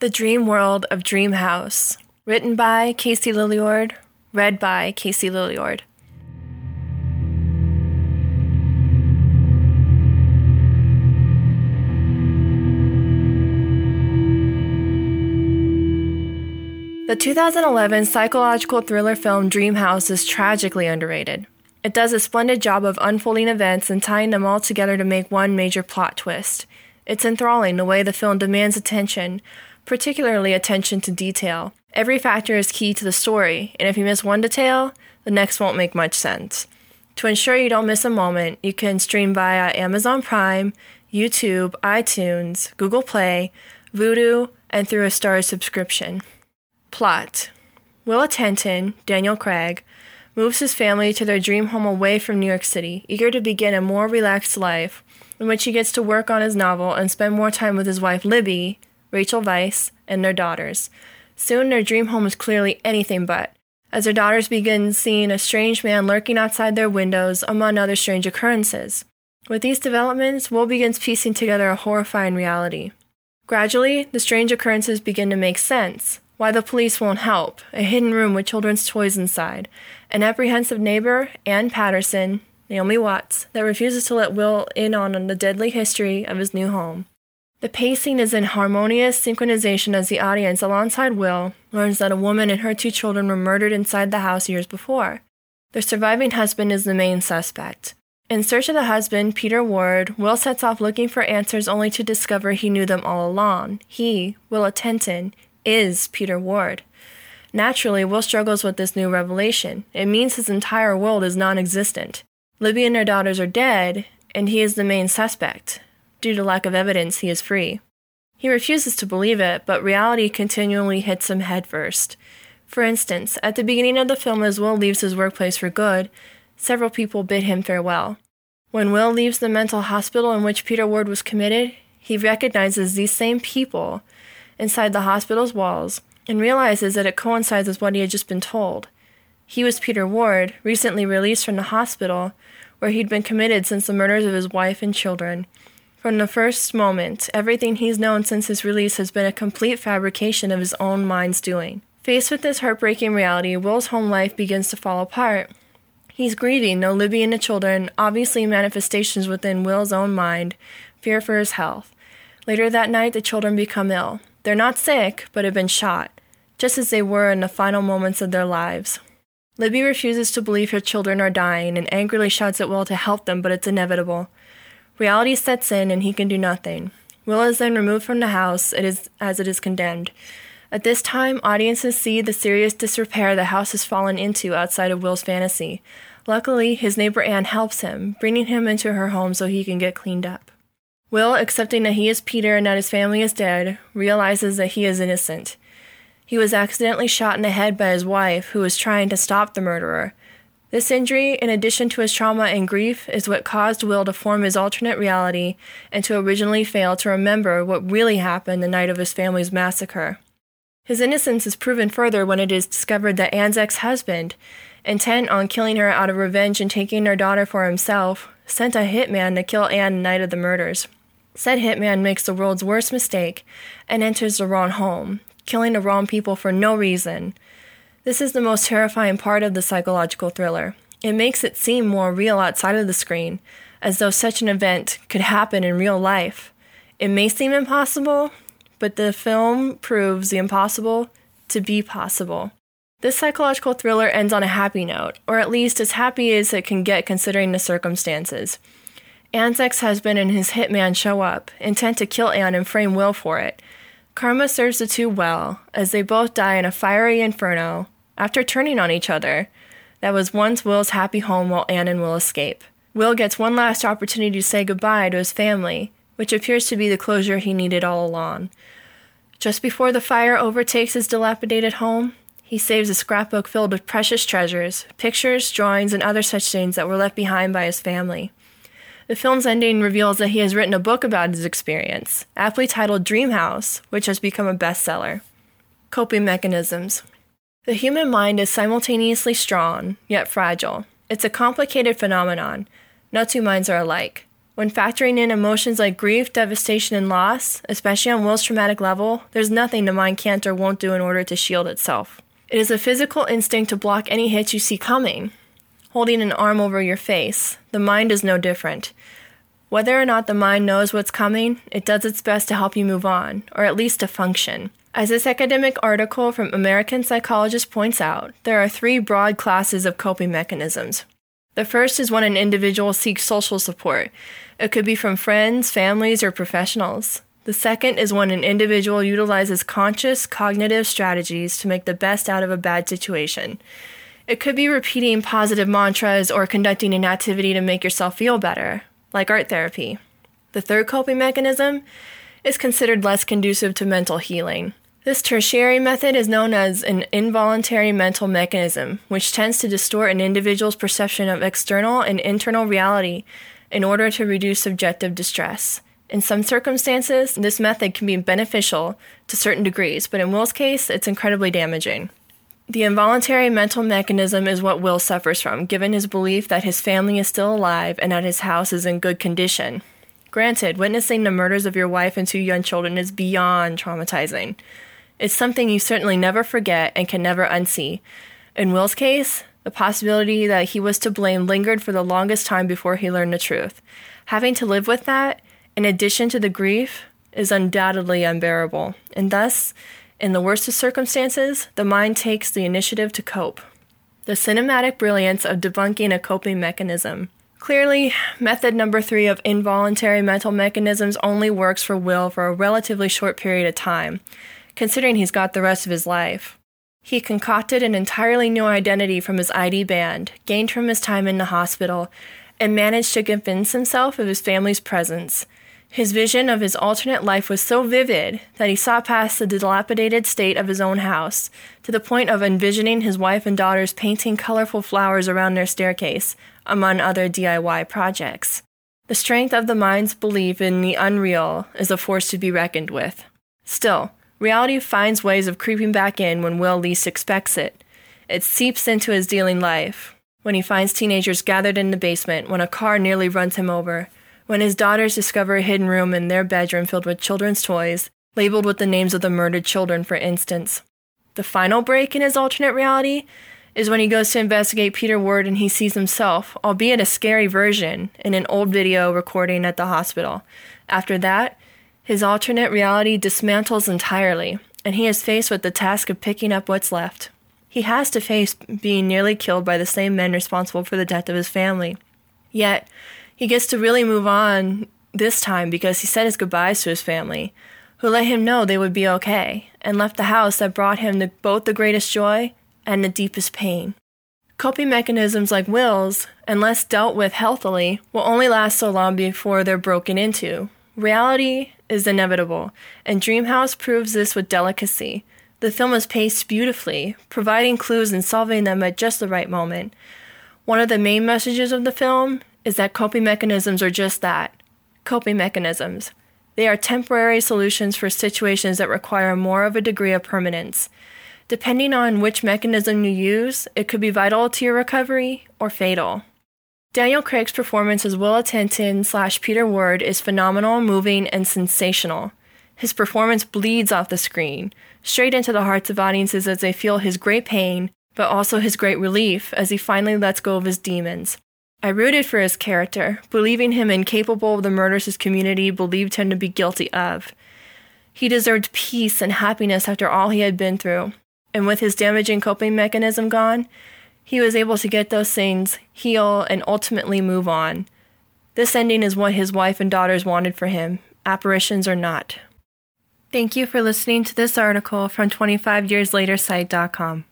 The Dream World of Dream House. Written by Kacie Lillejord. Read by Kacie Lillejord. The 2011 psychological thriller film Dream House is tragically underrated. It does a splendid job of unfolding events and tying them all together to make one major plot twist. It's enthralling the way the film demands attention, particularly attention to detail. Every factor is key to the story, and if you miss one detail, the next won't make much sense. To ensure you don't miss a moment, you can stream via Amazon Prime, YouTube, iTunes, Google Play, Vudu, and through a Starz subscription. Plot Willa Atenton, Daniel Craig, moves his family to their dream home away from New York City, eager to begin a more relaxed life in which he gets to work on his novel and spend more time with his wife Libby, Rachel Weisz, and their daughters. Soon their dream home is clearly anything but, as their daughters begin seeing a strange man lurking outside their windows, among other strange occurrences. With these developments, Will begins piecing together a horrifying reality. Gradually, the strange occurrences begin to make sense, why the police won't help, a hidden room with children's toys inside, an apprehensive neighbor, Ann Patterson, Naomi Watts, that refuses to let Will in on the deadly history of his new home. The pacing is in harmonious synchronization as the audience, alongside Will, learns that a woman and her two children were murdered inside the house years before. Their surviving husband is the main suspect. In search of the husband, Peter Ward, Will sets off looking for answers only to discover he knew them all along. He, Will Atenton, is Peter Ward. Naturally, Will struggles with this new revelation. It means his entire world is non existent. Libby and her daughters are dead, and he is the main suspect. Due to lack of evidence, he is free. He refuses to believe it, but reality continually hits him headfirst. For instance, at the beginning of the film, as Will leaves his workplace for good, several people bid him farewell. When Will leaves the mental hospital in which Peter Ward was committed, he recognizes these same people inside the hospital's walls and realizes that it coincides with what he had just been told. He was Peter Ward, recently released from the hospital, where he'd been committed since the murders of his wife and children. From the first moment, everything he's known since his release has been a complete fabrication of his own mind's doing. Faced with this heartbreaking reality, Will's home life begins to fall apart. He's grieving, though Libby and the children, obviously manifestations within Will's own mind, fear for his health. Later that night, the children become ill. They're not sick, but have been shot, just as they were in the final moments of their lives. Libby refuses to believe her children are dying and angrily shouts at Will to help them, but it's inevitable. Reality sets in and he can do nothing. Will is then removed from the house it is, as it is condemned. At this time, audiences see the serious disrepair the house has fallen into outside of Will's fantasy. Luckily, his neighbor Anne helps him, bringing him into her home so he can get cleaned up. Will, accepting that he is Peter and that his family is dead, realizes that he is innocent. He was accidentally shot in the head by his wife, who was trying to stop the murderer. This injury, in addition to his trauma and grief, is what caused Will to form his alternate reality and to originally fail to remember what really happened the night of his family's massacre. His innocence is proven further when it is discovered that Anne's ex husband, intent on killing her out of revenge and taking her daughter for himself, sent a hitman to kill Anne the night of the murders. Said hitman makes the world's worst mistake and enters the wrong home, killing the wrong people for no reason. This is the most terrifying part of the psychological thriller. It makes it seem more real outside of the screen, as though such an event could happen in real life. It may seem impossible, but the film proves the impossible to be possible. This psychological thriller ends on a happy note, or at least as happy as it can get considering the circumstances. Anne's ex husband and his hitman show up, intent to kill Anne and frame Will for it. Karma serves the two well, as they both die in a fiery inferno after turning on each other. That was once Will's happy home while Anne and Will escape. Will gets one last opportunity to say goodbye to his family, which appears to be the closure he needed all along. Just before the fire overtakes his dilapidated home, he saves a scrapbook filled with precious treasures, pictures, drawings, and other such things that were left behind by his family. The film's ending reveals that he has written a book about his experience, aptly titled Dream House, which has become a bestseller. Coping mechanisms. The human mind is simultaneously strong, yet fragile. It's a complicated phenomenon. No two minds are alike. When factoring in emotions like grief, devastation, and loss, especially on Will's traumatic level, there's nothing the mind can't or won't do in order to shield itself. It is a physical instinct to block any hits you see coming. Holding an arm over your face, the mind is no different. Whether or not the mind knows what's coming, it does its best to help you move on, or at least to function. As this academic article from American Psychologist points out, there are three broad classes of coping mechanisms. The first is when an individual seeks social support. It could be from friends, families, or professionals. The second is when an individual utilizes conscious cognitive strategies to make the best out of a bad situation. It could be repeating positive mantras or conducting an activity to make yourself feel better, like art therapy. The third coping mechanism is considered less conducive to mental healing. This tertiary method is known as an involuntary mental mechanism, which tends to distort an individual's perception of external and internal reality in order to reduce subjective distress. In some circumstances, this method can be beneficial to certain degrees, but in Will's case, it's incredibly damaging. The involuntary mental mechanism is what Will suffers from, given his belief that his family is still alive and that his house is in good condition. Granted, witnessing the murders of your wife and two young children is beyond traumatizing. It's something you certainly never forget and can never unsee. In Will's case, the possibility that he was to blame lingered for the longest time before he learned the truth. Having to live with that, in addition to the grief, is undoubtedly unbearable, and thus, in the worst of circumstances, the mind takes the initiative to cope. The cinematic brilliance of debunking a coping mechanism. Clearly, method number three of involuntary mental mechanisms only works for Will for a relatively short period of time, considering he's got the rest of his life. He concocted an entirely new identity from his ID band, gained from his time in the hospital, and managed to convince himself of his family's presence, his vision of his alternate life was so vivid that he saw past the dilapidated state of his own house to the point of envisioning his wife and daughters painting colorful flowers around their staircase, among other DIY projects. The strength of the mind's belief in the unreal is a force to be reckoned with. Still, reality finds ways of creeping back in when Will least expects it. It seeps into his daily life. When he finds teenagers gathered in the basement, when a car nearly runs him over, when his daughters discover a hidden room in their bedroom filled with children's toys, labeled with the names of the murdered children, for instance. The final break in his alternate reality is when he goes to investigate Peter Ward and he sees himself, albeit a scary version, in an old video recording at the hospital. After that, his alternate reality dismantles entirely, and he is faced with the task of picking up what's left. He has to face being nearly killed by the same men responsible for the death of his family. Yet, he gets to really move on this time because he said his goodbyes to his family, who let him know they would be okay, and left the house that brought him the, both the greatest joy and the deepest pain. Coping mechanisms like Will's, unless dealt with healthily, will only last so long before they're broken into. Reality is inevitable, and Dreamhouse proves this with delicacy. The film is paced beautifully, providing clues and solving them at just the right moment. One of the main messages of the film is that coping mechanisms are just that coping mechanisms. They are temporary solutions for situations that require more of a degree of permanence. Depending on which mechanism you use, it could be vital to your recovery or fatal. Daniel Craig's performance as Will Atherton slash Peter Ward is phenomenal, moving, and sensational. His performance bleeds off the screen, straight into the hearts of audiences as they feel his great pain, but also his great relief as he finally lets go of his demons. I rooted for his character, believing him incapable of the murders his community believed him to be guilty of. He deserved peace and happiness after all he had been through, and with his damaging coping mechanism gone, he was able to get those things, heal, and ultimately move on. This ending is what his wife and daughters wanted for him, apparitions or not. Thank you for listening to this article from 25yearslatersite.com.